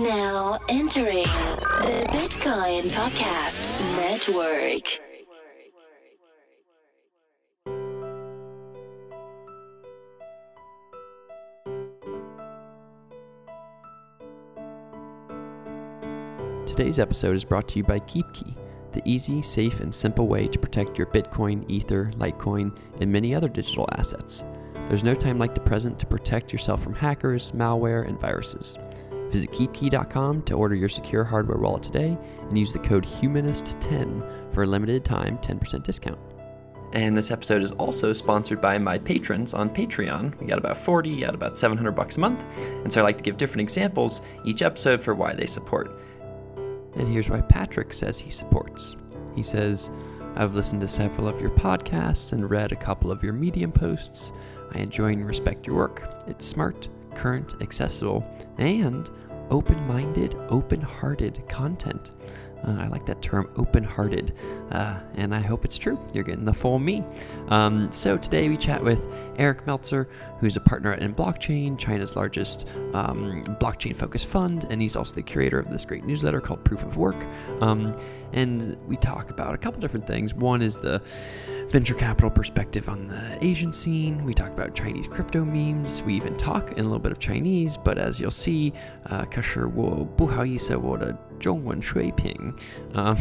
Now entering the Bitcoin Podcast Network. Today's episode is brought to you by KeepKey, the easy, safe, and simple way to protect your Bitcoin, Ether, Litecoin, and many other digital assets. There's no time like the present to protect yourself from hackers, malware, and viruses. Visit keepkey.com to order your secure hardware wallet today and use the code HUMANIST10 for a limited time 10% discount. And this episode is also sponsored by my patrons on Patreon. We got about 40 at about 700 bucks a month. And so I like to give different examples each episode for why they support. And here's why Patrick says he supports. He says, I've listened to several of your podcasts and read a couple of your Medium posts. I enjoy and respect your work. It's smart, current, accessible, and open minded, open hearted content. Uh, I like that term, open hearted, uh, and I hope it's true. You're getting the full me. Um, so today we chat with Eric Meltzer, who's a partner INBlockchain, China's largest um, blockchain focused fund, and he's also the curator of this great newsletter called Proof of Work. Um, and we talk about a couple different things. One is the venture capital perspective on the Asian scene. We talk about Chinese crypto memes. We even talk in a little bit of Chinese, but as you'll see, uh, 可是我不好意思，我的中文水平. Um,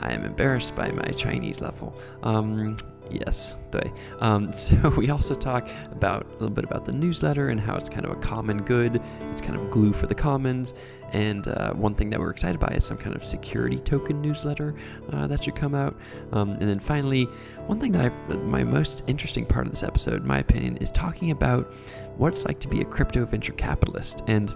I am embarrassed by my Chinese level. Um, Yes, Um, so we also talk about a little bit about the newsletter and how it's kind of a common good. It's kind of glue for the commons. And uh, one thing that we're excited by is some kind of security token newsletter uh, that should come out. Um, and then finally, one thing that I've my most interesting part of this episode, in my opinion, is talking about what it's like to be a crypto venture capitalist and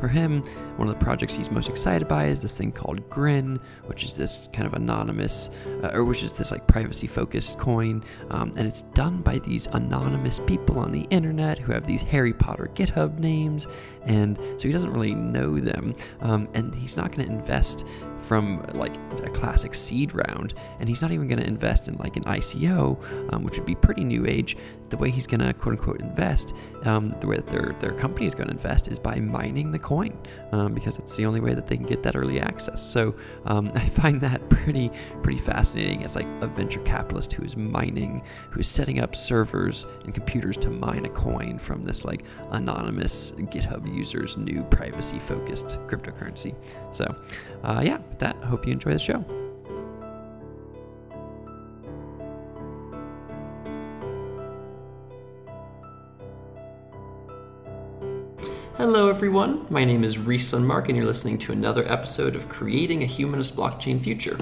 for him, one of the projects he's most excited by is this thing called Grin, which is this kind of anonymous, uh, or which is this like privacy focused coin. Um, and it's done by these anonymous people on the internet who have these Harry Potter GitHub names. And so he doesn't really know them. Um, and he's not going to invest from like a classic seed round, and he's not even going to invest in like an ICO, um, which would be pretty new age. The way he's going to quote unquote invest, um, the way that their their company is going to invest is by mining the coin, um, because it's the only way that they can get that early access. So um, I find that pretty pretty fascinating as like a venture capitalist who is mining, who is setting up servers and computers to mine a coin from this like anonymous GitHub user's new privacy focused cryptocurrency. So uh, yeah with that, I hope you enjoy the show. Hello, everyone. My name is Rhys Lindmark, and you're listening to another episode of Creating a Humanist Blockchain Future.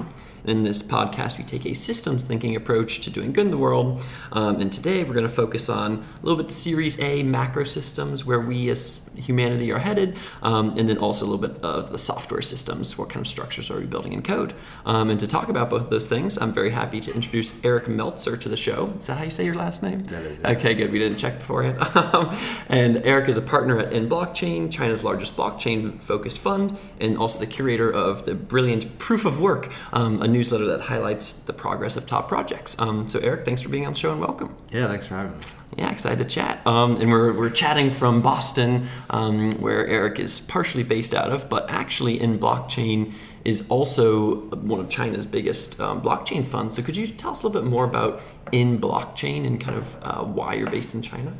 In this podcast, we take a systems thinking approach to doing good in the world. Um, and today, we're going to focus on a little bit Series A macro systems, where we as humanity are headed, um, and then also a little bit of the software systems. What kind of structures are we building in code? Um, and to talk about both of those things, I'm very happy to introduce Eric Meltzer to the show. Is that how you say your last name? That is. It. Okay, good. We didn't check beforehand. And Eric is a partner at INBlockchain, China's largest blockchain focused fund, and also the curator of the brilliant Proof of Work, um, a newsletter that highlights the progress of top projects. Um, so, Eric, thanks for being on the show and welcome. Yeah, thanks for having me. Yeah, excited to chat. Um, and we're, we're chatting from Boston, um, where Eric is partially based out of, but actually INBlockchain is also one of China's biggest um, blockchain funds. So, could you tell us a little bit more about INBlockchain and kind of uh, why you're based in China?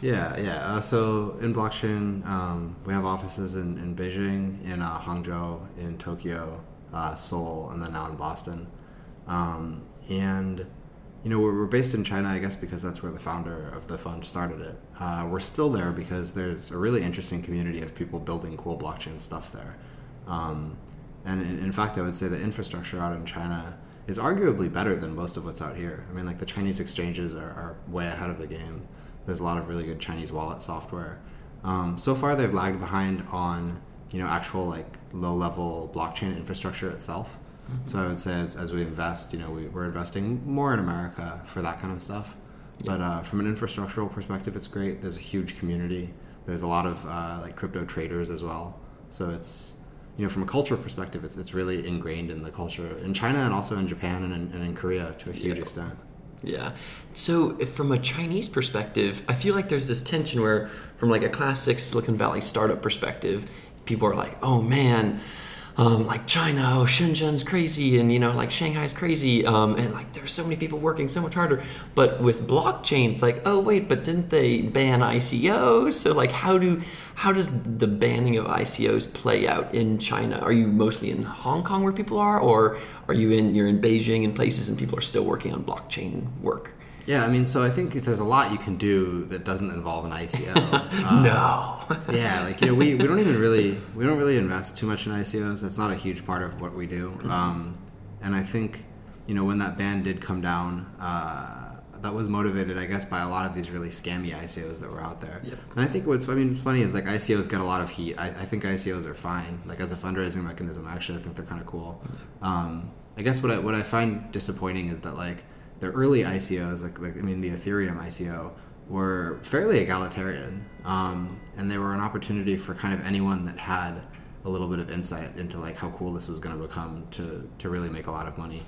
Yeah, yeah. Uh, so INBlockchain, um, we have offices in, in Beijing, in uh, Hangzhou, in Tokyo, uh, Seoul, and then now in Boston. Um, and you know, we're, based in China, I guess, because that's where the founder of the fund started it. Uh, we're still there because there's a really interesting community of people building cool blockchain stuff there. Um, and in, in, fact, I would say the infrastructure out in China is arguably better than most of what's out here. I mean, like the Chinese exchanges are, are way ahead of the game. There's a lot of really good Chinese wallet software. Um, so far, they've lagged behind on you know actual like low level blockchain infrastructure itself. Mm-hmm. So I would say as, as we invest, you know, we, we're investing more in America for that kind of stuff. Yeah. But uh, from an infrastructural perspective, it's great. There's a huge community. There's a lot of uh, like crypto traders as well. So it's you know from a cultural perspective, it's it's really ingrained in the culture in China and also in Japan and in, and in Korea to a huge yeah. extent. Yeah. So from a Chinese perspective, I feel like there's this tension where, from like a classic Silicon Valley startup perspective, people are like, oh man, um, like China, oh Shenzhen's crazy, and you know like Shanghai's crazy, um, and like there's so many people working so much harder. But with blockchain, it's like, oh wait, but didn't they ban ICOs? So like, how do how does the banning of ICOs play out in China? Are you mostly in Hong Kong where people are, or are you in you're in Beijing and places and people are still working on blockchain work? Yeah, I mean, so I think there's a lot you can do that doesn't involve an ICO. Uh, no. yeah, like you know, we, we don't even really we don't really invest too much in ICOs. That's not a huge part of what we do. Mm-hmm. Um, and I think you know when that ban did come down, uh, that was motivated, I guess, by a lot of these really scammy ICOs that were out there. Yep. And I think what's I mean what's funny is like ICOs get a lot of heat. I, I think ICOs are fine. Like as a fundraising mechanism, actually, I think they're kind of cool. Um, I guess what I what I find disappointing is that like the early ICOs, like, like I mean the Ethereum ICO, were fairly egalitarian, um, and they were an opportunity for kind of anyone that had a little bit of insight into like how cool this was going to become to to really make a lot of money.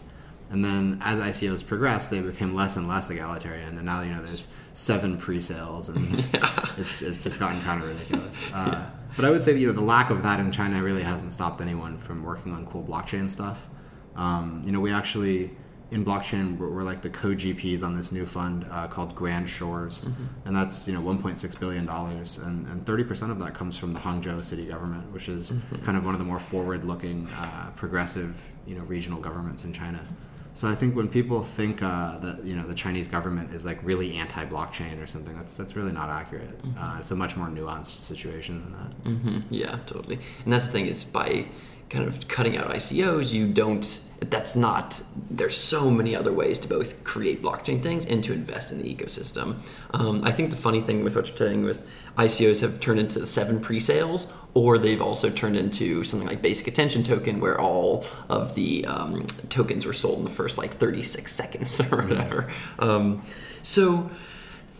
And then as ICOs progressed, they became less and less egalitarian, and now you know there's seven pre-sales, and it's it's just gotten kind of ridiculous. Uh, but I would say that, you know the lack of that in China really hasn't stopped anyone from working on cool blockchain stuff. Um, you know, we actually INBlockchain we're, we're like the co-GPs on this new fund uh, called Grand Shores, and that's you know 1.6 billion dollars, and and 30 percent of that comes from the Hangzhou city government, which is kind of one of the more forward-looking, uh, progressive you know regional governments in China. So I think when people think uh, that you know the Chinese government is like really anti-blockchain or something, that's that's really not accurate. Uh, it's a much more nuanced situation than that. hmm Yeah, totally. And that's the thing is by kind of cutting out ICOs, you don't. That's not. There's so many other ways to both create blockchain things and to invest in the ecosystem. Um, I think the funny thing with what you're saying with ICOs have turned into the seven pre-sales, or they've also turned into something like Basic Attention Token, where all of the um, tokens were sold in the first like 36 seconds or whatever. Um, so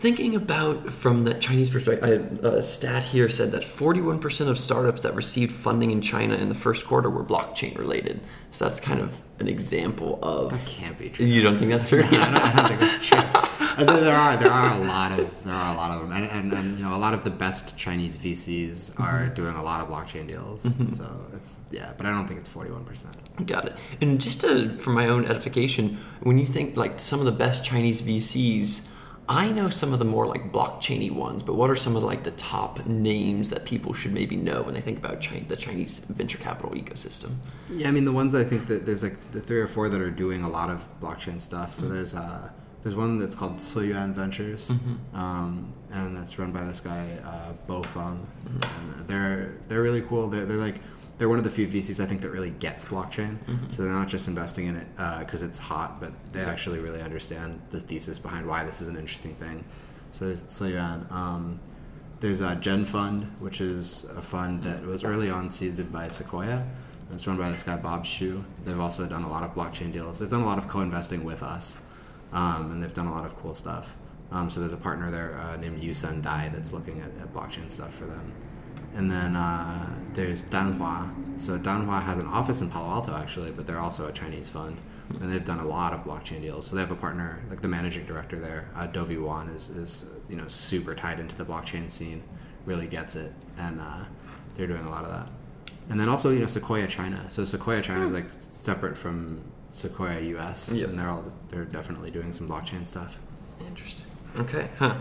thinking about from the Chinese perspective, I a stat here said that 41% of startups that received funding in China in the first quarter were blockchain related. So that's kind of an example of. That can't be true. You don't think that's true? I, don't, I don't think that's true. There are there are a lot of there are a lot of them, and, and, and you know a lot of the best Chinese VCs mm-hmm. are doing a lot of blockchain deals. Mm-hmm. So it's yeah, but I don't think it's forty one percent. Got it. And just to, for my own edification, when you think like some of the best Chinese VCs, I know some of the more like blockchainy ones, but what are some of like the top names that people should maybe know when they think about China, the Chinese venture capital ecosystem? Yeah, I mean the ones I think that there's like the three or four that are doing a lot of blockchain stuff. So there's uh there's one that's called Ceyuan Ventures, um, and that's run by this guy uh, Bo Feng, and they're they're really cool. They're, they're like they're one of the few VCs I think that really gets blockchain. So they're not just investing in it because it's hot, but they actually really understand the thesis behind why this is an interesting thing. So there's Ceyuan. Um, there's a ZhenFund, which is a fund that was early on seeded by Sequoia. It's run by this guy Bob Xu. They've also done a lot of blockchain deals. They've done a lot of co-investing with us, um, and they've done a lot of cool stuff. Um, so there's a partner there uh, named Yusen Dai that's looking at, at blockchain stuff for them. And then uh, there's Danhua. So Danhua has an office in Palo Alto actually, but they're also a Chinese fund, and they've done a lot of blockchain deals. So they have a partner, like the managing director there, uh, Dovey Wan, is, is you know super tied into the blockchain scene, really gets it, and uh, they're doing a lot of that. And then also you know Sequoia China. So Sequoia China is like separate from Sequoia US, Yep. and they're all they're definitely doing some blockchain stuff. Interesting. Okay. Huh.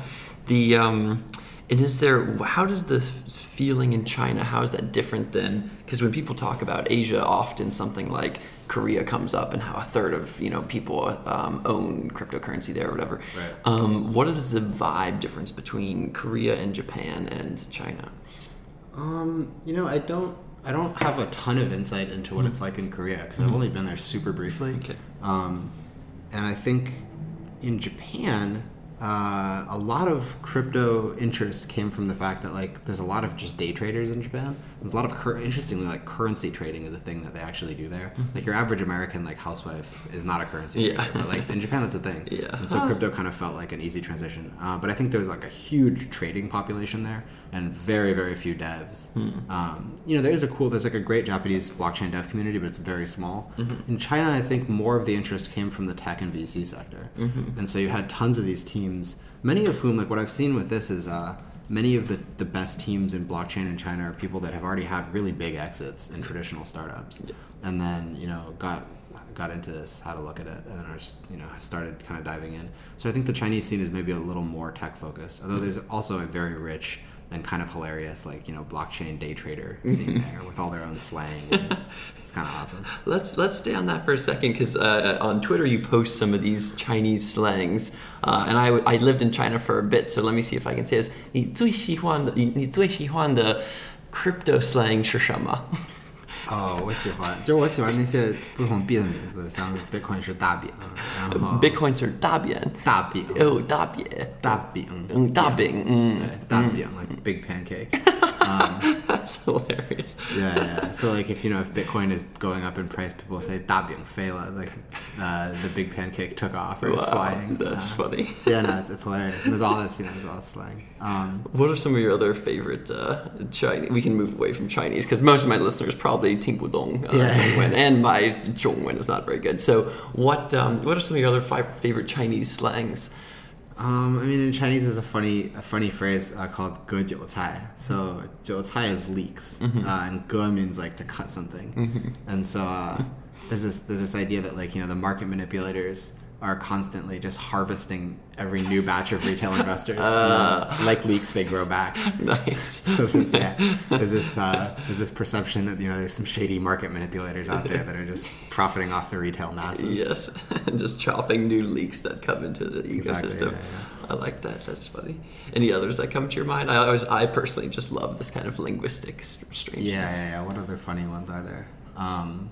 The um, and is there how does this feeling in China? How is that different than because when people talk about Asia, often something like Korea comes up and how a third of you know people um, own cryptocurrency there or whatever. Right. Um, what is the vibe difference between Korea and Japan and China? Um, you know, I don't I don't have a ton of insight into what it's like in Korea because I've only been there super briefly. Okay. Um, and I think in Japan, uh, a lot of crypto interest came from the fact that like there's a lot of just day traders in Japan. There's a lot of cur- interestingly like currency trading is a thing that they actually do there. Like your average American like housewife is not a currency Yeah. trader, but like in Japan that's a thing. Yeah. And so crypto kind of felt like an easy transition. Uh, but I think there's like a huge trading population there and very very few devs. Um, you know, there is a cool. There's like a great Japanese blockchain dev community, but it's very small. In China, I think more of the interest came from the tech and VC sector, and so you had tons of these teams. Many of whom, like what I've seen with this, is uh, many of the, the best teams in blockchain in China are people that have already had really big exits in traditional startups, and then you know got got into this, had a look at it, and are you know started kind of diving in. So I think the Chinese scene is maybe a little more tech focused, although there's also a very rich and kind of hilarious like you know blockchain day trader scene there with all their own slang. And It's, it's kind of awesome. Let's let's stay on that for a second because uh, on Twitter you post some of these Chinese slangs, uh, and I, I lived in China for a bit, so let me see if I can say this. 你最喜欢的你你最喜欢的 crypto slang 是什么？ 哦，我喜欢，就是我喜欢那些不同币的名字，像 Bitcoin 是大饼，然后 Bitcoin 是大饼，大饼，哦大饼，大饼，嗯大饼，嗯。对，大饼 like big pancake. That's hilarious. Yeah, yeah. So like if you know if Bitcoin is going up in price, people say "da fela," like uh, the big pancake took off or wow, it's flying. That's uh, funny. Yeah, no, it's, it's hilarious. And there's all this, you know, there's all this slang. Um, what are some of your other favorite uh, Chinese? We can move away from Chinese because most of my listeners probably tǐng Budong, uh, yeah. Wen, and my Zhongwen is not very good. So what um, what are some of your other five favorite Chinese slangs? Um, I mean, in Chinese, there's a funny, a funny phrase uh, called "ge jiu cai." So jiu cai is leeks, Mm-hmm. uh, and ge means like to cut something. And so uh, there's this there's this idea that like you know the market manipulators are constantly just harvesting every new batch of retail investors. Uh. then, like leeks, they grow back. nice. So there's, yeah, there's this uh, there's this perception that you know there's some shady market manipulators out there that are just profiting off the retail masses. yes, just chopping new leaks that come into the Exactly, ecosystem. yeah, I like that. That's funny. Any others that come to your mind? I always, I personally just love this kind of linguistic strangeness. Yeah, yeah, yeah. What other funny ones are there? Um,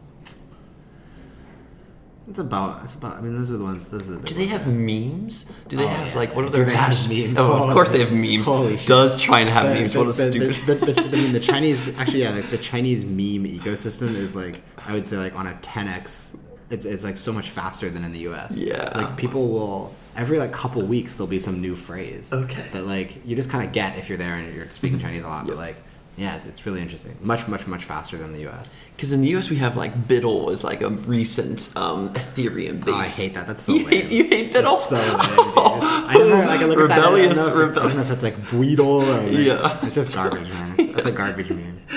it's about. It's about. I mean, those are the ones. Those are the. Do they have memes? Do they Oh, have yeah. like what are Do their have hash- memes? Oh, of course they have memes. holy shit. Does China have The- memes? the- what a the- stupid. The, the, the, I mean, the Chinese. Actually, yeah, like the Chinese meme ecosystem is like I would say like on a 10x. It's it's like so much faster than in the U.S. Yeah. Like people will every like couple weeks there'll be some new phrase. Okay. That like you just kind of get if you're there and you're speaking Chinese a lot. But like, yeah, it's, it's really interesting. Much much much faster than the U.S. Because in the US we have like BUIDL is like a recent um, Ethereum based. Oh, I hate that. That's so You lame. hate, you hate BUIDL? That's so lame, dude. I never like I look at that. I don't, Rebellious, know if it's, I don't know if it's like BUIDL or like, Yeah. it's just garbage, man. It's, it's a garbage meme.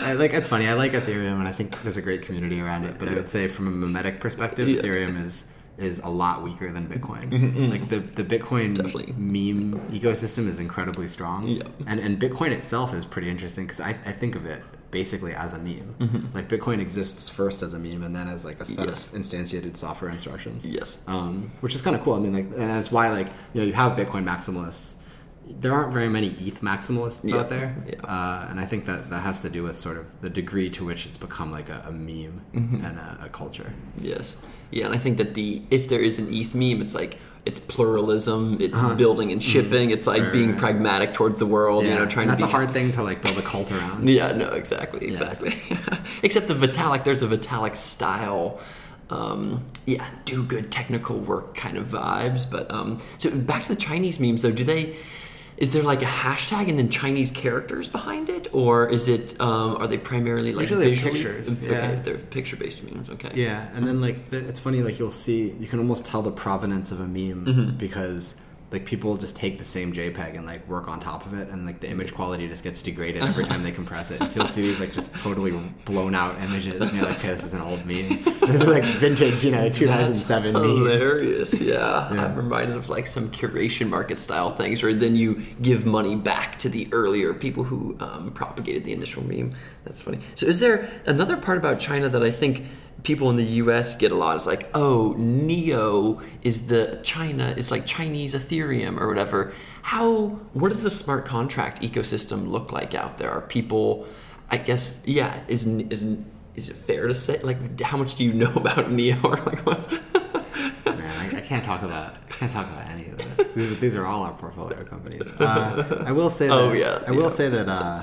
I, like it's funny. I like Ethereum, and I think there's a great community around it. But I would say, from a memetic perspective, Yeah. Ethereum is is a lot weaker than Bitcoin. Like the the Bitcoin Definitely. meme ecosystem is incredibly strong, Yeah. and and Bitcoin itself is pretty interesting because I, I think of it basically as a meme. Like Bitcoin exists first as a meme, and then as like a set Mm-hmm. Yes. of instantiated software instructions Yes. um, which is kind of cool. I mean, like, and that's why, like, you know, you have Bitcoin maximalists. There aren't very many ETH maximalists Yeah, out there, yeah. uh, and I think that that has to do with sort of the degree to which it's become like a, a meme Mm-hmm. and a, a culture. Yes. Yeah, and I think that the if there is an ETH meme, it's like it's pluralism, it's building and shipping, it's like Uh-huh. Mm-hmm. Right, being right. pragmatic towards the world, Yeah, you know, trying and that's to a hard thing to like build a cult around. Yeah, no, exactly, exactly. Except the Vitalik, there's a Vitalik style, um, yeah, do good technical work kind of vibes. But um, so back to the Chinese memes though, do they? Is there like a hashtag and then Chinese characters behind it, or is it? Um, are they primarily like Usually visually? pictures, Okay, yeah. they're picture-based memes. Okay. Yeah, and then like it's funny, like you'll see, you can almost tell the provenance of a meme Mm-hmm. because like people just take the same JPEG and like work on top of it, and like the image quality just gets degraded every time they compress it. So you'll see these like just totally blown out images, and you're like, okay, this is an old meme. This is like vintage, you know, 2007 meme. Hilarious, yeah. Yeah. I'm reminded of like some curation market style things where then you give money back to the earlier people who um, propagated the initial meme. That's funny. So, is there another part about China that I think people in the US get a lot? Is like, oh, Neo is the China, it's like Chinese Ethereum or whatever. How, what does the smart contract ecosystem look like out there? Are people, I guess, yeah, is, is, is it fair to say, like, how much do you know about Neo or like what's. Man, I, I can't talk about I can't talk about any of this. These, these are all our portfolio companies. Uh, I will say that Oh, yeah, I will yeah. say that uh,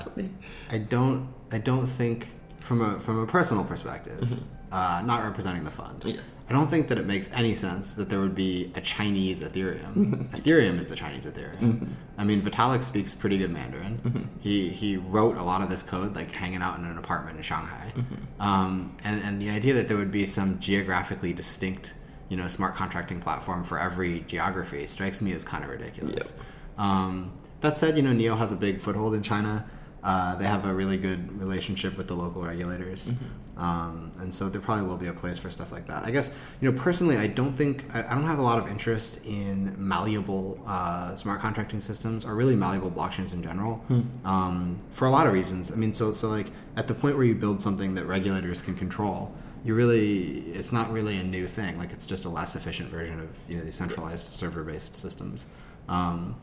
I don't I don't think from a from a personal perspective, uh, not representing the fund. Mm-hmm. Yeah. I don't think that it makes any sense that there would be a Chinese Ethereum. Mm-hmm. Ethereum is the Chinese Ethereum. I mean, Vitalik speaks pretty good Mandarin. Mm-hmm. He he wrote a lot of this code like hanging out in an apartment in Shanghai. Mm-hmm. Um, and and the idea that there would be some geographically distinct, you know, smart contracting platform for every geography strikes me as kind of ridiculous. Um, that said, you know, Neo has a big foothold in China. Uh, they have a really good relationship with the local regulators, um, and so there probably will be a place for stuff like that. I guess you know personally, I don't think I, I don't have a lot of interest in malleable uh, smart contracting systems or really malleable blockchains in general, um, for a lot of reasons. I mean, so so like at the point where you build something that regulators can control, you really it's not really a new thing. Like it's just a less efficient version of you know these centralized server-based systems. Um,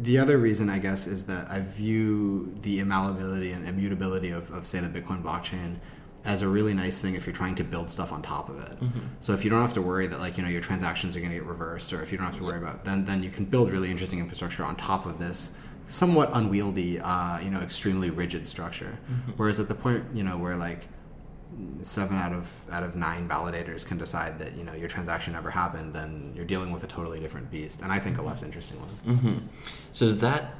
the other reason, I guess, is that I view the immalleability and immutability of, of say, the Bitcoin blockchain as a really nice thing if you're trying to build stuff on top of it. So if you don't have to worry that like you know your transactions are going to get reversed, or if you don't have to worry about then then you can build really interesting infrastructure on top of this somewhat unwieldy, uh, you know, extremely rigid structure. Whereas at the point you know where like seven out of out of nine validators can decide that you know your transaction never happened, then you're dealing with a totally different beast, and I think a less interesting one. hmm So is that?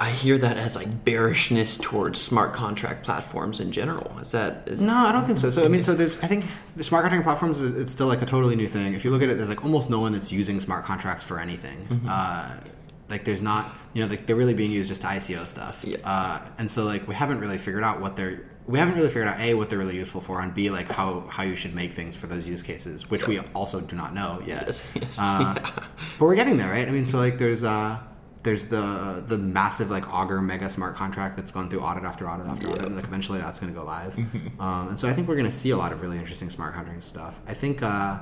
I hear that as like bearishness towards smart contract platforms in general. Is that? Is, No, I don't think so. So I mean, so there's I think the smart contract platforms it's still like a totally new thing. If you look at it, there's like almost no one that's using smart contracts for anything. Uh, like there's not you know like they're really being used just to ICO stuff. Yeah. Uh, and so like we haven't really figured out what they're we haven't really figured out a what they're really useful for and b like how how you should make things for those use cases, which we also do not know yet. Yes, yes. Uh, but we're getting there, right? I mean, so like there's uh there's the the massive like Augur mega smart contract that's gone through audit after audit after audit, and like eventually that's going to go live. um, and so I think we're going to see a lot of really interesting smart contracting stuff. I think uh,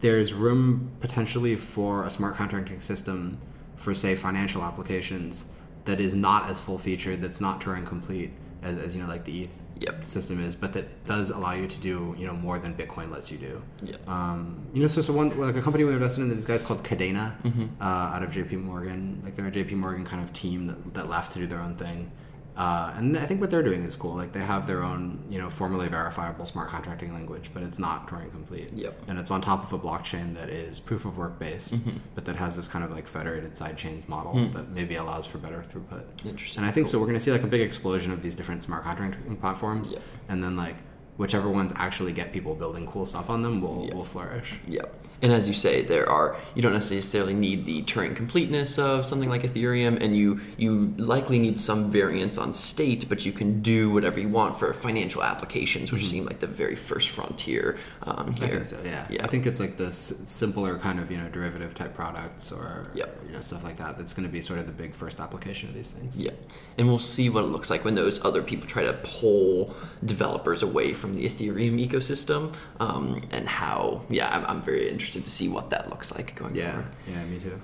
there's room potentially for a smart contracting system for say financial applications that is not as full featured, that's not Turing complete as, as you know like the ETH Yep. system is, but that does allow you to do you know more than Bitcoin lets you do. Yep. Um, you know, so so one like a company we invested in, these guys called Kadena, Mm-hmm. uh, out of J.P. Morgan. Like they're a J.P. Morgan kind of team that, that left to do their own thing. Uh, and I think what they're doing is cool. Like they have their own, you know, formally verifiable smart contracting language, but it's not Turing complete. Yep. And it's on top of a blockchain that is proof of work based, but that has this kind of like federated side chains model that maybe allows for better throughput. Interesting. And I think so. We're going to see like a big explosion of these different smart contracting platforms, Yep. and then like whichever ones actually get people building cool stuff on them will Yep. will flourish. Yep. And as you say, there are you don't necessarily need the Turing completeness of something like Ethereum, and you you likely need some variance on state, but you can do whatever you want for financial applications, which seem like the very first frontier um, Mm-hmm. I here. think so. Yeah. Yeah. I think it's like the s- simpler kind of you know derivative type products or Yep. you know stuff like that. That's going to be sort of the big first application of these things. Yeah, and we'll see what it looks like when those other people try to pull developers away from the Ethereum ecosystem, um, and how. Yeah, I'm, I'm very interested to see what that looks like going Yeah. forward. Yeah. Me too.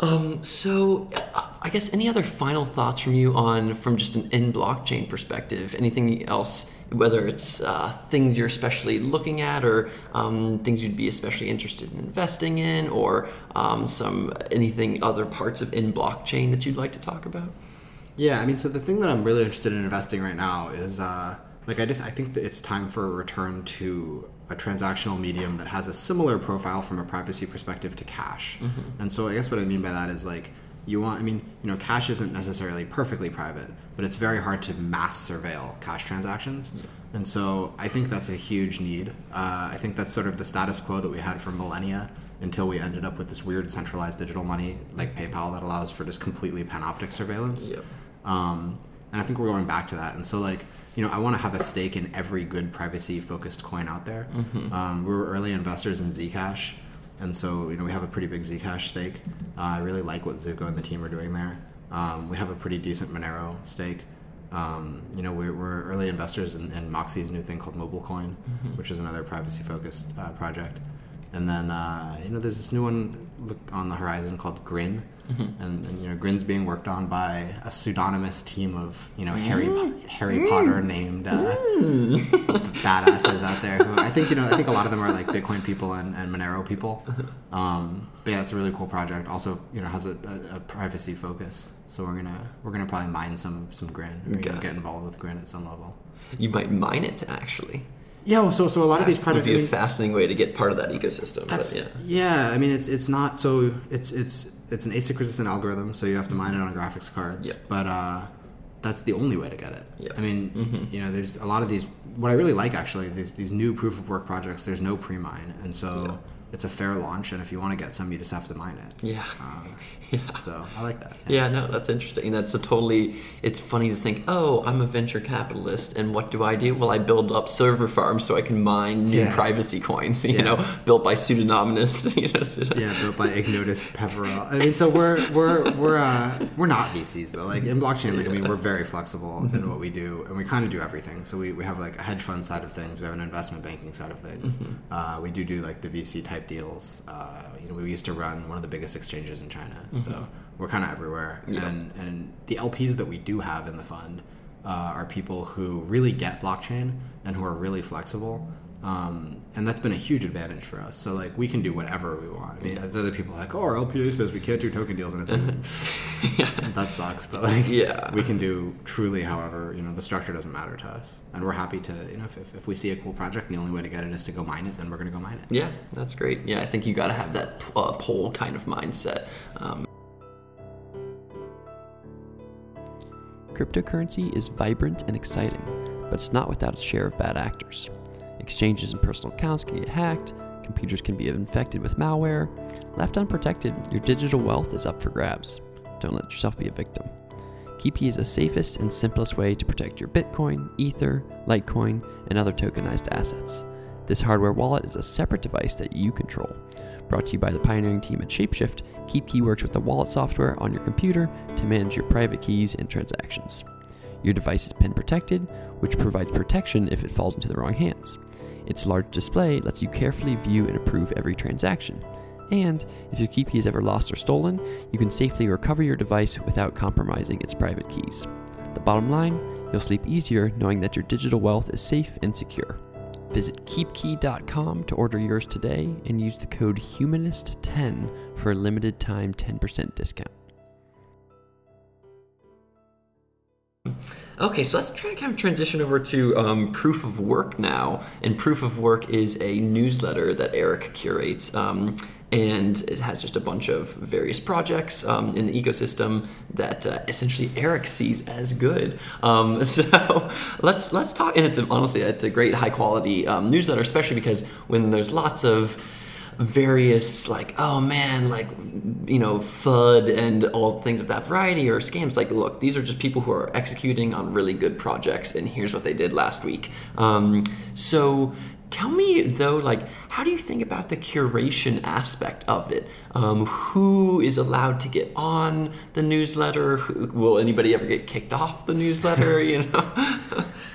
Um, so, I guess any other final thoughts from you on from just an INBlockchain perspective? Anything else, whether it's uh, things you're especially looking at, or um, things you'd be especially interested in investing in, or um, some anything other parts of INBlockchain that you'd like to talk about? Yeah, I mean, so the thing that I'm really interested in investing right now is uh, like I just I think that it's time for a return to a transactional medium that has a similar profile from a privacy perspective to cash. And so I guess what I mean by that is like you want I mean, you know, cash isn't necessarily perfectly private, but it's very hard to mass surveil cash transactions. And so I think that's a huge need. Uh, I think that's sort of the status quo that we had for millennia until we ended up with this weird centralized digital money like PayPal that allows for just completely panoptic surveillance. Yep. Um, and I think we're going back to that. And so, like, you know, I want to have a stake in every good privacy focused coin out there. Um, we were early investors in Zcash. And so, you know, we have a pretty big Zcash stake. Uh, I really like what Zooko and the team are doing there. Um, we have a pretty decent Monero stake. Um, you know, we're, we're early investors in, in Moxie's new thing called MobileCoin, which is another privacy focused uh, project. And then, uh, you know, there's this new one look on the horizon called Grin. Mm-hmm. And, and, you know, Grin's being worked on by a pseudonymous team of, you know, Harry mm. Po- Harry mm. Potter named uh, mm. badasses out there. Who I think, you know, I think a lot of them are like Bitcoin people and, and Monero people. Uh-huh. Um, but yeah, it's a really cool project. Also, you know, has a, a, a privacy focus. So we're gonna we're gonna probably mine some some Grin. We're gonna get involved with Grin at some level. You might mine it actually. Yeah, well, so so a lot of these projects Would be I a mean, fascinating way to get part of that ecosystem. That's but yeah. yeah. I mean, it's it's not so it's it's it's an ASIC resistant algorithm, so you have to mine it on graphics cards. Yep. But uh, that's the only way to get it. Yep. I mean, you know, there's a lot of these. What I really like actually these, these new proof of work projects. There's no pre mine, and so it's a fair launch, and if you want to get some, you just have to mine it. Yeah. Um, yeah. so I like that. Yeah, no, that's interesting. That's a totally. It's funny to think, oh, I'm a venture capitalist, and what do I do? Well, I build up server farms so I can mine new Yeah. privacy coins. You Yeah. know, built by pseudonymous. You know, pseudo- yeah, built by Ignotus Peverell. I mean, so we're we're we're uh, we're not VCs though. Like INBlockchain, like I mean, we're very flexible in what we do, and we kind of do everything. So we, we have like a hedge fund side of things, we have an investment banking side of things. Uh, we do do like the VC type deals. Uh, you know, we used to run one of the biggest exchanges in China, so we're kind of everywhere. Yeah. And and the LPs that we do have in the fund uh, are people who really get blockchain and who are really flexible. Um, and that's been a huge advantage for us. So like we can do whatever we want. I mean, other people are like, oh, our LPA says we can't do token deals, and it's like that sucks. But like, Yeah. we can do truly however you know the structure doesn't matter to us, and we're happy to you know if, if, if we see a cool project and the only way to get it is to go mine it, then we're gonna go mine it. Yeah, that's great. Yeah, I think you got to have that uh, poll kind of mindset. Um, Cryptocurrency is vibrant and exciting, but it's not without its share of bad actors. Exchanges and personal accounts can get hacked, computers can be infected with malware. Left unprotected, your digital wealth is up for grabs. Don't let yourself be a victim. KeepKey is the safest and simplest way to protect your Bitcoin, Ether, Litecoin, and other tokenized assets. This hardware wallet is a separate device that you control. Brought to you by the pioneering team at Shapeshift, KeepKey works with the wallet software on your computer to manage your private keys and transactions. Your device is pin protected, which provides protection if it falls into the wrong hands. Its large display lets you carefully view and approve every transaction. And if your key is ever lost or stolen, you can safely recover your device without compromising its private keys. The bottom line, you'll sleep easier knowing that your digital wealth is safe and secure. Visit keepkey.com to order yours today and use the code HUMANIST10 for a limited time 10% discount. Okay, so let's try to kind of transition over to um, Proof of Work now. And Proof of Work is a newsletter that Eric curates. Um, and it has just a bunch of various projects um, in the ecosystem that uh, essentially Eric sees as good. Um, so let's let's talk. And it's honestly it's a great high quality um, newsletter, especially because when there's lots of various like oh man like you know fud and all things of that variety or scams. Like look these are just people who are executing on really good projects and here's what they did last week. Um, so tell me though like how do you think about the curation aspect of it? Um, who is allowed to get on the newsletter? Who, will anybody ever get kicked off the newsletter you know?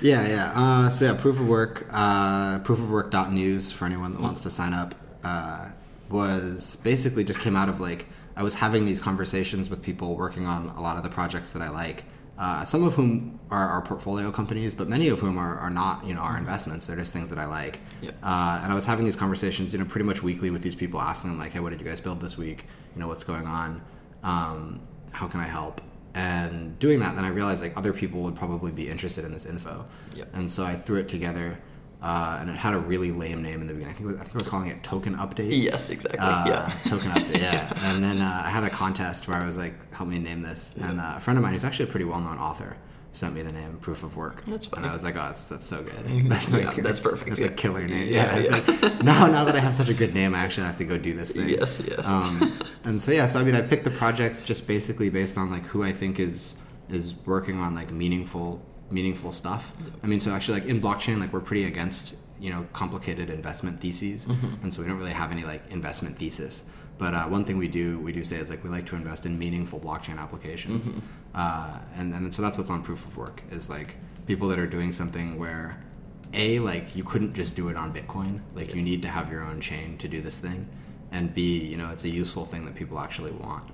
Yeah, yeah. Uh, so yeah, proof of work, uh, proofofwork.news for anyone that wants to sign up, uh, was basically just came out of like I was having these conversations with people working on a lot of the projects that I like. Uh, some of whom are our portfolio companies, but many of whom are, are not, you know, our investments. They're just things that I like. Yep. Uh, and I was having these conversations, you know, pretty much weekly with these people, asking them like, "Hey, what did you guys build this week? You know, what's going on? Um, how can I help?" And doing that, then I realized like other people would probably be interested in this info. Yep. And so I threw it together, uh, and it had a really lame name in the beginning. I think, it was, I think I was calling it Token Update. yes exactly Uh, yeah token update, yeah. And then uh, I had a contest where I was like, "Help me name this." And uh, a friend of mine, who's actually a pretty well-known author, sent me the name Proof of Work. That's And. I was like, "Oh, that's that's so good. That's Yeah, that's perfect, That's yeah. a killer name. Yeah, Yeah. yeah. Like, now, now that I have such a good name, I actually have to go do this thing. yes yes Um, and so yeah, so I mean, I picked the projects just basically based on like who I think is is working on like meaningful meaningful stuff. I mean, so actually like INBlockchain, like we're pretty against you know complicated investment theses, and so we don't really have any like investment thesis. But uh, one thing we do we do say is like we like to invest in meaningful blockchain applications, uh, and and so that's what's on proof of work is like people that are doing something where a like you couldn't just do it on bitcoin. Like you need to have your own chain to do this thing. And b you know it's a useful thing that people actually want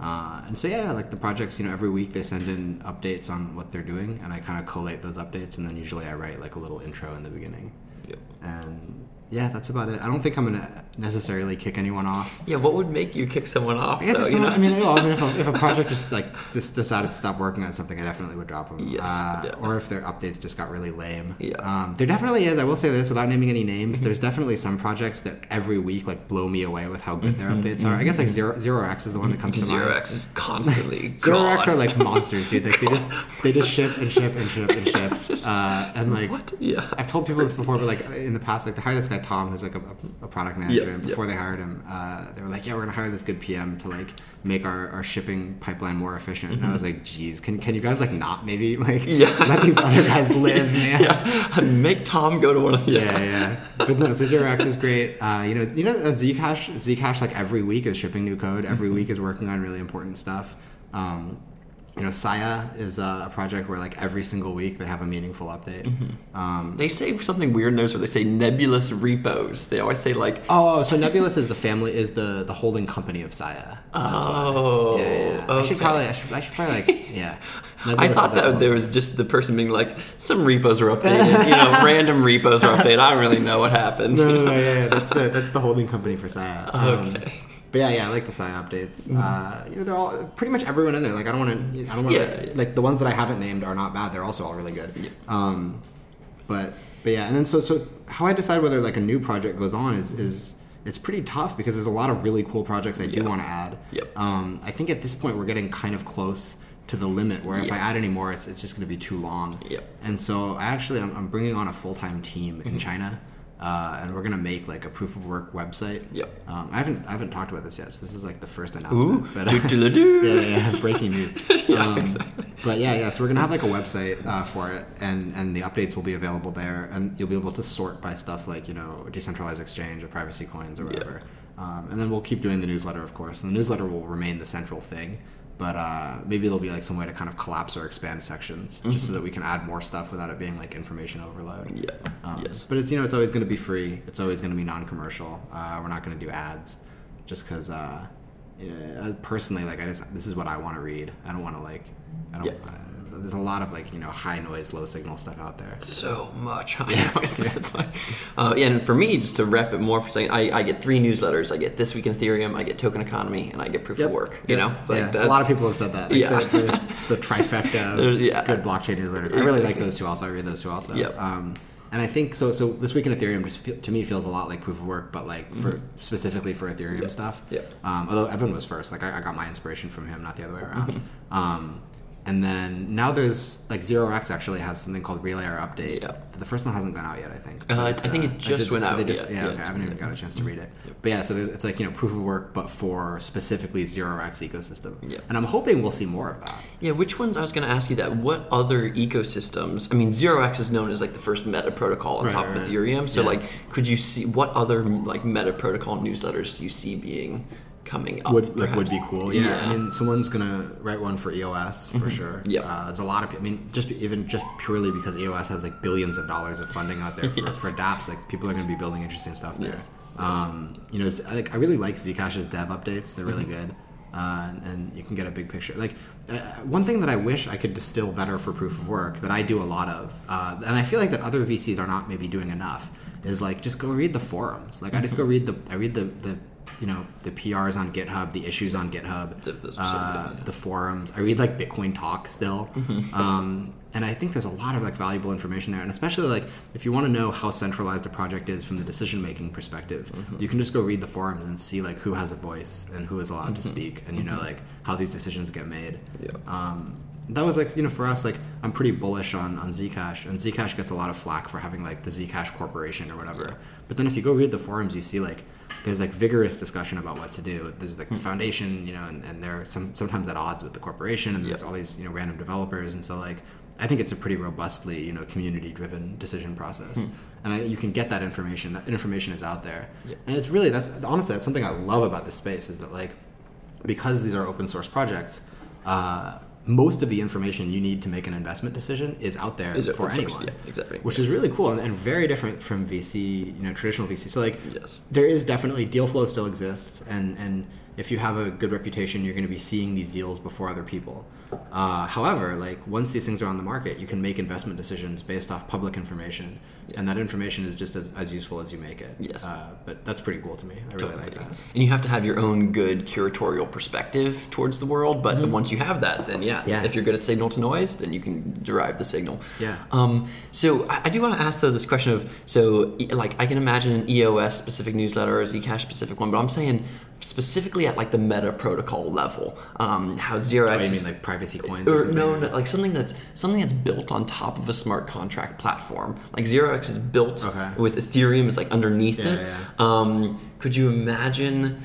uh, and so yeah like the projects you know every week they send in updates on what they're doing and i kind of collate those updates and then usually i write like a little intro in the beginning Yep. and yeah that's about it i don't think i'm gonna necessarily kick anyone off Yeah, what would make you kick someone off? I guess though, if you know? I mean, well, I mean, if a, if a project just like just decided to stop working on something, I definitely would drop them. Yes, uh. Or if their updates just got really lame. Yeah. Um, there definitely is. I will say this without naming any names. There's definitely some projects that every week like blow me away with how good their updates are. I guess like zero zero x is the one that comes to Zero mind. X is constantly Zero X are like monsters, dude. Like they just they just ship and ship and ship and ship. Uh, and like what? Yeah. I've told people this before, but like in the past, like the hired this guy Tom, who's like a, a product manager, Yep, and yep. before they hired him, uh, they were like, "Yeah, we're gonna hire this good PM to like make our, our shipping pipeline more efficient." And I was like, "Geez, can, can you guys like not maybe like Mm-hmm. Yeah. let these other guys live, man?" yeah, make Tom go to one of the yeah, yeah. But no, so Zero X is great. Uh, you know, you know, uh, Zcash, Zcash, like every week is shipping new code. Every week is working on really important stuff. Um, you know, Sia is a project where like every single week they have a meaningful update. Um, They say something weird in those where they say nebulous repos. They always say like, oh, so Nebulous is the family is the the holding company of Sia. oh, Yeah, yeah, yeah. I should probably, I should, I should probably like, yeah. I thought that there was just the person being like, some repos are updated, you know, random repos are updated. I don't really know what happened. No, no, no, yeah, yeah, that's the that's the holding company for Sia. Um, Okay. But yeah, yeah, I like the Sia updates. Uh, you know, they're all pretty much everyone in there. Like, I don't want to, I don't want to, Yeah. like, the ones that I haven't named are not bad. They're also all really good. Um, but but yeah, and then so so how I decide whether like a new project goes on is is it's pretty tough because there's a lot of really cool projects I do Yeah. want to add. Yep. Um, I think at this point we're getting kind of close to the limit where if I add any more, it's, it's just going to be too long. Yep. And so I actually I'm, I'm bringing on a full time team Mm-hmm. in China, uh, and we're gonna make like a proof of work website. Yep. Um, I haven't I haven't talked about this yet, so this is like the first announcement. Ooh, but doo-doo-doo-doo. yeah, yeah, yeah, breaking news. Yeah, um, exactly. But yeah, yeah. So we're gonna have like a website uh, for it, and and the updates will be available there, and you'll be able to sort by stuff like you know decentralized exchange or privacy coins or whatever. Um, and then we'll keep doing the newsletter, of course. And the newsletter will remain the central thing, but uh, maybe there'll be like some way to kind of collapse or expand sections, just so that we can add more stuff without it being like information overload. Mm-hmm. Yeah. Um, yes. But it's you know it's always going to be free. It's always going to be non-commercial. Uh, we're not going to do ads, just because. Uh, you know, personally, like I just this is what I want to read. I don't want to like. I don't. Yeah. There's a lot of like you know high noise, low signal stuff out there. so much. I know. It's, it's like, uh, yeah, and for me, just to wrap it more for saying, I, I get three newsletters. I get this week in Ethereum, I get Token Economy, and I get Proof of Work. You Yep. know, it's like yeah. that's, a lot of people have said that. Like Yeah. the, the, the trifecta of yeah. good blockchain newsletters. I really like those two. Also, I read those two also. Yep. Um, and I think so. So this week in Ethereum just feel, to me feels a lot like proof of work, but like for specifically for Ethereum stuff. Mm-hmm. Yep. Um, although Evan was first, like I, I got my inspiration from him, not the other way around. Mm-hmm. Um, and then now there's like Zero X actually has something called Relayer Update. Yep. The first one hasn't gone out yet, I think. Uh, I think it just did- went out, they just- yeah, yeah, yeah, okay. I haven't even got a chance to read it. But yeah, so there's, it's like you know proof of work, but for specifically Zero X ecosystem. Yep. And I'm hoping we'll see more of that. Yeah, which ones? I was going to ask you that. What other ecosystems? I mean, Zero X is known as like the first meta protocol on Right, top right, of right. Ethereum. So, Yeah. like, could you see what other like meta protocol newsletters do you see being coming up? would like would be cool. Yeah. Yeah. I mean, someone's gonna write one for EOS for sure. Yeah. uh, there's a lot of. I mean, just even just purely because EOS has like billions of dollars of funding out there for, Yes. for DApps. Like people are gonna be building interesting stuff there. Yes. Um, you know, like I really like Zcash's dev updates. They're really Mm-hmm. good. Uh, and, and you can get a big picture. Like uh, one thing that I wish I could distill better for proof of work that I do a lot of, uh, and I feel like that other VCs are not maybe doing enough, is like just go read the forums. Like I just go Mm-hmm. read the I read the the you know the PRs on GitHub, the issues on GitHub, Th- those so uh, yeah. the forums. I read like Bitcoin Talk still, Mm-hmm. um, and I think there's a lot of like valuable information there. And especially like if you want to know how centralized a project is from the decision making perspective, Mm-hmm. you can just go read the forums and see like who has a voice and who is allowed Mm-hmm. to speak, and you know like how these decisions get made. Yeah. Um, that was like you know for us like I'm pretty bullish on on Zcash and Zcash gets a lot of flack for having like the Zcash Corporation or whatever. Yeah. But then if you go read the forums, you see like there's like vigorous discussion about what to do. There's like the foundation, you know, and, and they're some sometimes at odds with the corporation, and there's Yeah. all these you know random developers, and so like I think it's a pretty robustly you know community driven decision process, and I, you can get that information. That information is out there, Yeah. and it's really that's honestly that's something I love about this space is that like because these are open source projects. Uh, most of the information you need to make an investment decision is out there Is for source, anyone, yeah, exactly. which is really cool and, and very different from VC, you know, traditional VC. So like, Yes. there is definitely deal flow still exists, and and if you have a good reputation, you're going to be seeing these deals before other people. Uh, however, like once these things are on the market, you can make investment decisions based off public information, and that information is just as, as useful as you make it. Yes. Uh, but that's pretty cool to me. I really like that. And you have to have your own good curatorial perspective towards the world. But once you have that, then yeah, Mm-hmm. Yeah. if you're good at signal to noise, then you can derive the signal. Yeah. Um, so I, I do want to ask though this question of so like I can imagine an EOS specific newsletter or a Zcash specific one, but I'm saying specifically at like the meta protocol level. Um, how zero Oh, X you mean like privacy coins? Or, or no, no, like something that's something that's built on top of a smart contract platform. Like Zero X is built Okay. with Ethereum is like underneath Yeah, it. yeah. Um, could you imagine?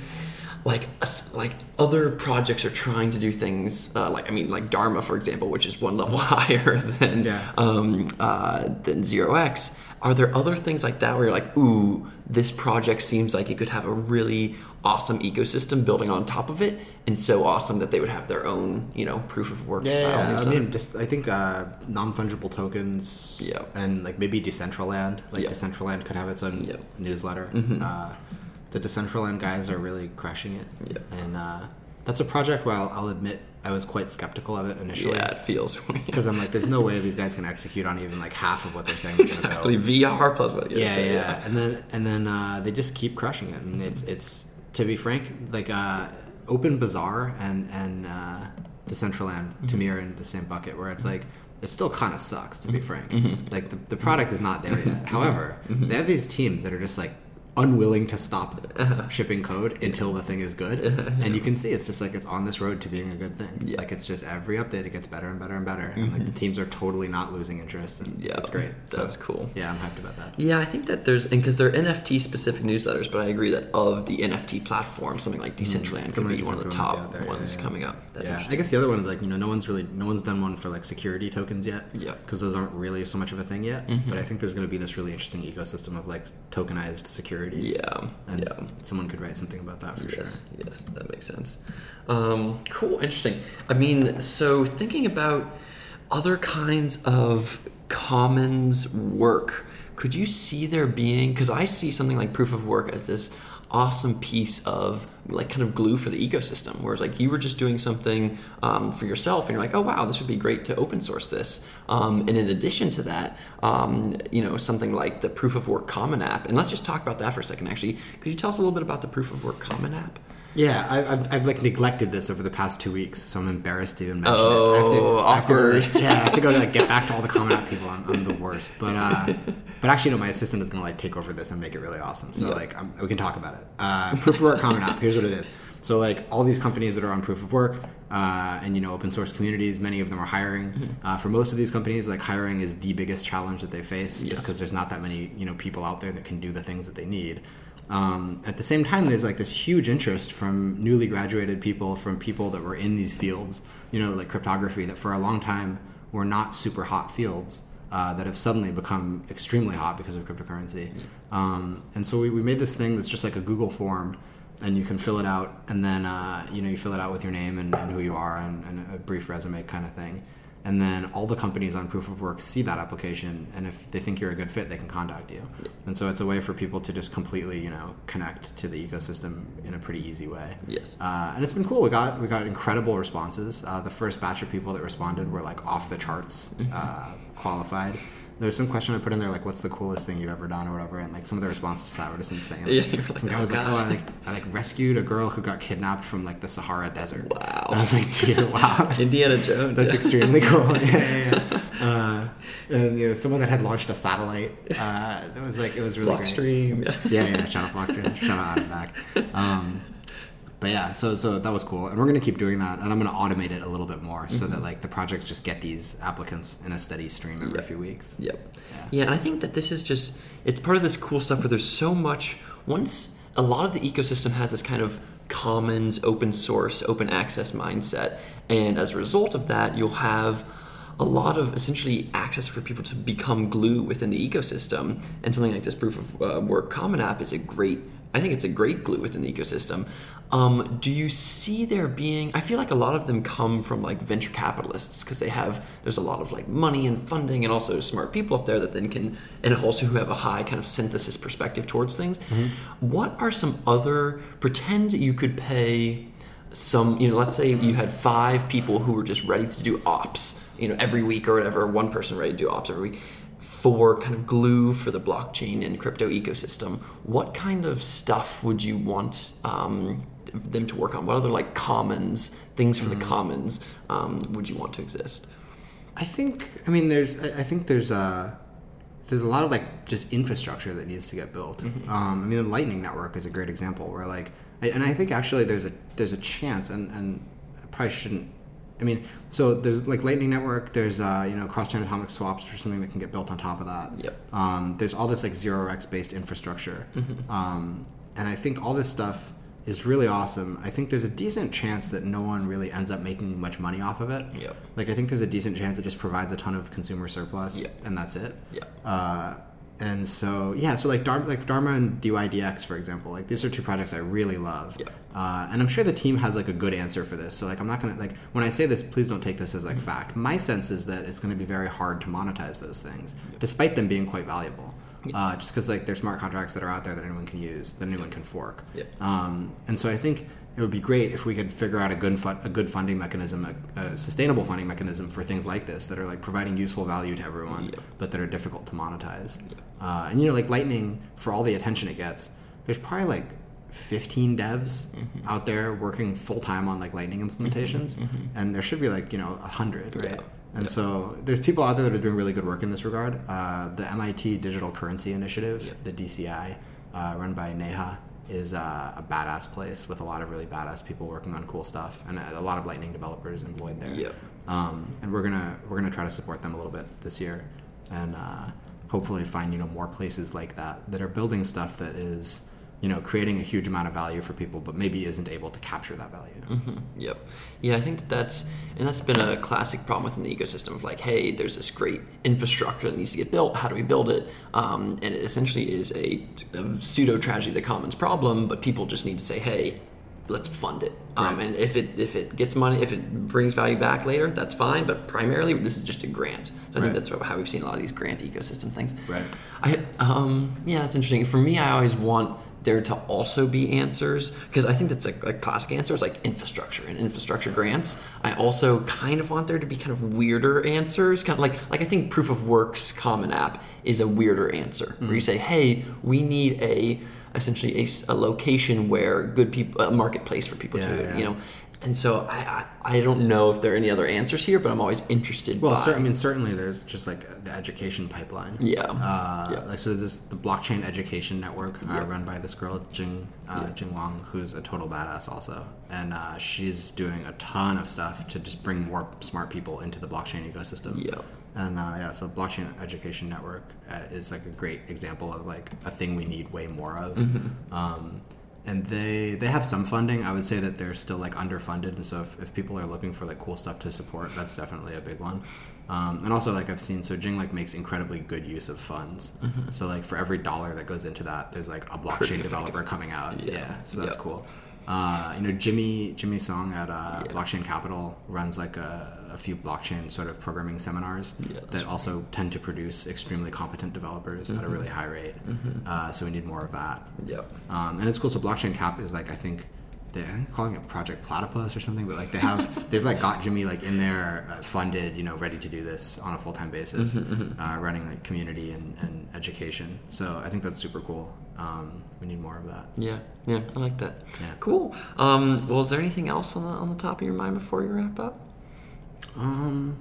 Like like other projects are trying to do things uh, like I mean like Dharma for example, which is one level higher than Yeah. um, uh, than Zero X. Are there other things like that where you're like, ooh, this project seems like it could have a really awesome ecosystem building on top of it, and so awesome that they would have their own, you know, proof of work Yeah, style. yeah, I mean, just I think uh, non-fungible tokens Yeah. and like maybe Decentraland. Like Yeah. Decentraland could have its own Yeah. newsletter. Mhm. Uh, the Decentraland guys are really crushing it. Yeah. And uh, that's a project where I'll, I'll admit I was quite skeptical of it initially. yeah, it feels Because I'm like, there's no way these guys can execute on even like half of what they're saying they're exactly. VR plus what? Yeah, yeah, And then and then uh, they just keep crushing it. And it's it's to be frank, like uh, OpenBazaar and and uh, Decentraland to me are in the same bucket where it's like it still kind of sucks to be frank. Like the, the product is not there yet. However, they have these teams that are just like unwilling to stop uh-huh. shipping code until the thing is good uh-huh. and you can see it's just like it's on this road to being a good thing Yeah. like it's just every update it gets better and better and better and like the mm-hmm. teams are totally not losing interest and Yeah, it's great So, that's cool. yeah i'm hyped about that Yeah, I think that there's and because they're NFT specific newsletters, but I agree that of the NFT platform, something like mm, Decentraland could be one of the top there, ones yeah. coming up. That's yeah, I guess the other one is like you know no one's really no one's done one for like security tokens yet. Yeah. Because those aren't really so much of a thing yet. Mhm. But I think there's going to be this really interesting ecosystem of like tokenized securities. Yeah, And yeah. someone could write something about that for yes, sure. yes, that makes sense. Um, cool, interesting. I mean, so thinking about other kinds of commons work, could you see there being? Because I see something like proof of work as this awesome piece of like kind of glue for the ecosystem whereas like you were just doing something um, for yourself and you're like oh wow this would be great to open source this. Um, and in addition to that um, you know something like the proof of work common app and let's just talk about that for a second actually. Could you tell us a little bit about the proof of work common app Yeah, I, I've, I've like neglected this over the past two weeks, so I'm embarrassed to even mention Oh, it. I have to, I have to awkward. yeah, I have to go to like get back to all the common app people. I'm, I'm the worst, but uh, but actually no, my assistant is gonna like take over this and make it really awesome. So Yeah. like I'm, we can talk about it. Uh, proof of work common app. Here's what it is. So like all these companies that are on proof of work, uh, and you know open source communities, many of them are hiring. Mm-hmm. Uh, for most of these companies, like hiring is the biggest challenge that they face, Yes. just because there's not that many you know people out there that can do the things that they need. Um, at the same time, there's like this huge interest from newly graduated people, from people that were in these fields, you know, like cryptography, that for a long time were not super hot fields, uh, that have suddenly become extremely hot because of cryptocurrency. Um, and so we, we made this thing that's just like a Google form, and you can fill it out, and then uh, you know you fill it out with your name and, and who you are, and, and a brief resume kind of thing. And then all the companies on proof of work see that application, and if they think you're a good fit, they can contact you. And so it's a way for people to just completely, you know, connect to the ecosystem in a pretty easy way. Yes. Uh, and it's been cool. We got we got incredible responses. Uh, the first batch of people that responded were like off the charts, uh, qualified. There's some question I put in there like, "What's the coolest thing you've ever done?" or whatever, and like some of the responses to that were just insane. Yeah, you're like, guy "Oh, was like, "Oh, I like I like rescued a girl who got kidnapped from like the Sahara Desert." Wow. I was like, "Dude, wow." Indiana Jones. that's yeah. extremely cool. yeah, yeah, yeah. Uh, and you know, someone that had launched a satellite. Uh, it was like it was really. Blockstream. Yeah, yeah. Shout out Blockstream. Shout out Adam Back. Um, but yeah, so so that was cool, and we're gonna keep doing that, and I'm gonna automate it a little bit more so that like the projects just get these applicants in a steady stream every Yeah. few weeks. Yep. Yeah. Yeah. and I think that this is just it's part of this cool stuff where there's so much once a lot of the ecosystem has this kind of commons, open source, open access mindset, and as a result of that, you'll have a lot of essentially access for people to become glue within the ecosystem. And something like this proof of uh, work common app is a great I think it's a great glue within the ecosystem. Um, do you see there being? I feel like a lot of them come from like venture capitalists because they have there's a lot of like money and funding and also smart people up there that then can and also who have a high kind of synthesis perspective towards things. What are some other pretend you could pay some you know let's say you had five people who were just ready to do ops you know every week or whatever one person ready to do ops every week for kind of glue for the blockchain and crypto ecosystem what kind of stuff would you want um, them to work on what other like commons things for the commons um, would you want to exist I think. I mean, there's. I think there's a. There's a lot of like just infrastructure that needs to get built. Um, I mean, the Lightning Network is a great example where like I, and I think actually there's a there's a chance, and and I probably shouldn't. I mean, so there's like Lightning Network. There's uh, you know cross-chain atomic swaps for something that can get built on top of that. Yep. Um, there's all this like zero x based infrastructure, um, and I think all this stuff is really awesome. I think there's a decent chance that no one really ends up making much money off of it. Yep. Like I think there's a decent chance it just provides a ton of consumer surplus, Yep. and that's it. Yep. Uh, and so yeah, so like Dharma, like Dharma and DYDX, for example, like these are two projects I really love. Yep. Uh, and I'm sure the team has like a good answer for this. So like I'm not gonna like when I say this, please don't take this as like fact. My sense is that it's going to be very hard to monetize those things, despite them being quite valuable. Uh, just because like they're smart contracts that are out there that anyone can use, that anyone can fork. Yep. Um, and so I think it would be great if we could figure out a good a good funding mechanism, a, a sustainable funding mechanism for things like this that are like providing useful value to everyone, but that are difficult to monetize. Uh, and you know, like Lightning, for all the attention it gets, there's probably like 15 devs Mm-hmm. out there working full time on like Lightning implementations, and there should be like you know a hundred, right? Yeah. And so there's people out there that are doing really good work in this regard. Uh, the MIT Digital Currency Initiative, Yep. the DCI, uh, run by Neha, is uh, a badass place with a lot of really badass people working on cool stuff, and a a lot of Lightning developers employed there. Yep. Um, and we're gonna we're gonna try to support them a little bit this year, and uh, hopefully find you know more places like that that are building stuff that is you know creating a huge amount of value for people, but maybe isn't able to capture that value. Mm-hmm. Yep. Yeah, I think that that's and that's been a classic problem within the ecosystem of like, hey, there's this great infrastructure that needs to get built. How do we build it? Um, and it essentially is a, a pseudo tragedy of the commons problem, but people just need to say, hey, let's fund it. Um, Right. and if it if it gets money, if it brings value back later, that's fine. But primarily, this is just a grant. So I Right. think that's how we've seen a lot of these grant ecosystem things. Right. I um yeah, that's interesting. For me, I always want there to also be answers because I think that's like a classic answer is like infrastructure and infrastructure grants. I also kind of want there to be kind of weirder answers, kind of like like I think proof of works common app is a weirder answer where you say, hey, we need a essentially a location where good people a marketplace for people Yeah, to yeah. you know. And so I, I I don't know if there are any other answers here, but I'm always interested. Well, by, cer- I mean, certainly there's just like the education pipeline. Yeah. Uh, Yeah. Like so, this the blockchain education network uh, Yeah. run by this girl Jing uh, Jing Wang, who's a total badass also, and uh, she's doing a ton of stuff to just bring more smart people into the blockchain ecosystem. Yeah. And uh, yeah, so blockchain education network uh, is like a great example of like a thing we need way more of. Um, and they they have some funding. I would say that they're still like underfunded, and so if, if people are looking for like cool stuff to support, that's definitely a big one. Um, and also like I've seen, so Jing like makes incredibly good use of funds. So like for every dollar that goes into that, there's like a blockchain developer coming out. Yeah. Yeah, so that's Yep. cool. Uh, you know, Jimmy Jimmy Song at uh, Yeah. Blockchain Capital runs like a, a few blockchain sort of programming seminars Yeah, that also tend to produce extremely competent developers at a Mm-hmm. really high rate. Uh, so we need more of that. Yep. Um, and it's cool. So blockchain cap is like I think they're calling it Project Platypus or something, but like they have they've like got Jimmy like in there uh, funded, you know, ready to do this on a full time basis, Mm-hmm, uh, running like community and, and education. So I think that's super cool. Um, we need more of that. Yeah, yeah, I like that. Yeah. Cool. Um, well, is there anything else on the on the top of your mind before you wrap up? Um,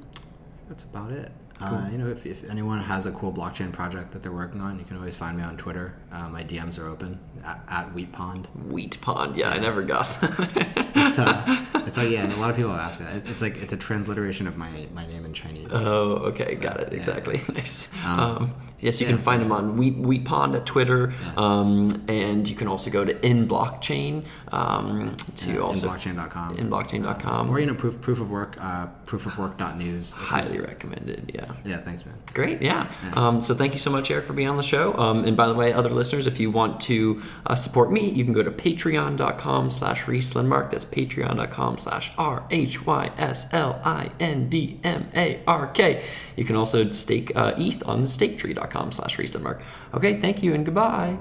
that's about it. Uh, you know, if, if anyone has a cool blockchain project that they're working on, you can always find me on Twitter. Uh, my DMs are open at, at Wheat Pond. Wheat pond. Yeah, I never got. that. It's, uh, it's like yeah, and a lot of people have asked me that. It's like it's a transliteration of my, my name in Chinese. oh, okay, So, got it. yeah. Exactly. Nice. Um, Um, yes, you yeah, can find him on Wheat Wheat Pond at Twitter, um, and you can also go to INBlockchain um, to yeah, also inblockchain.com. inblockchain.com. Uh, or you know, proof proof of work, uh, proofofwork.news. You- highly recommended. Yeah. Yeah, thanks, man. Great, yeah. Um, so thank you so much, Eric, for being on the show. Um, and by the way, other listeners, if you want to uh, support me, you can go to patreon.com slash rhyslindmark. That's patreon.com slash R-H-Y-S-L-I-N-D-M-A-R-K. You can also stake uh, ETH on staketree.com slash rhyslindmark. Okay, thank you and goodbye.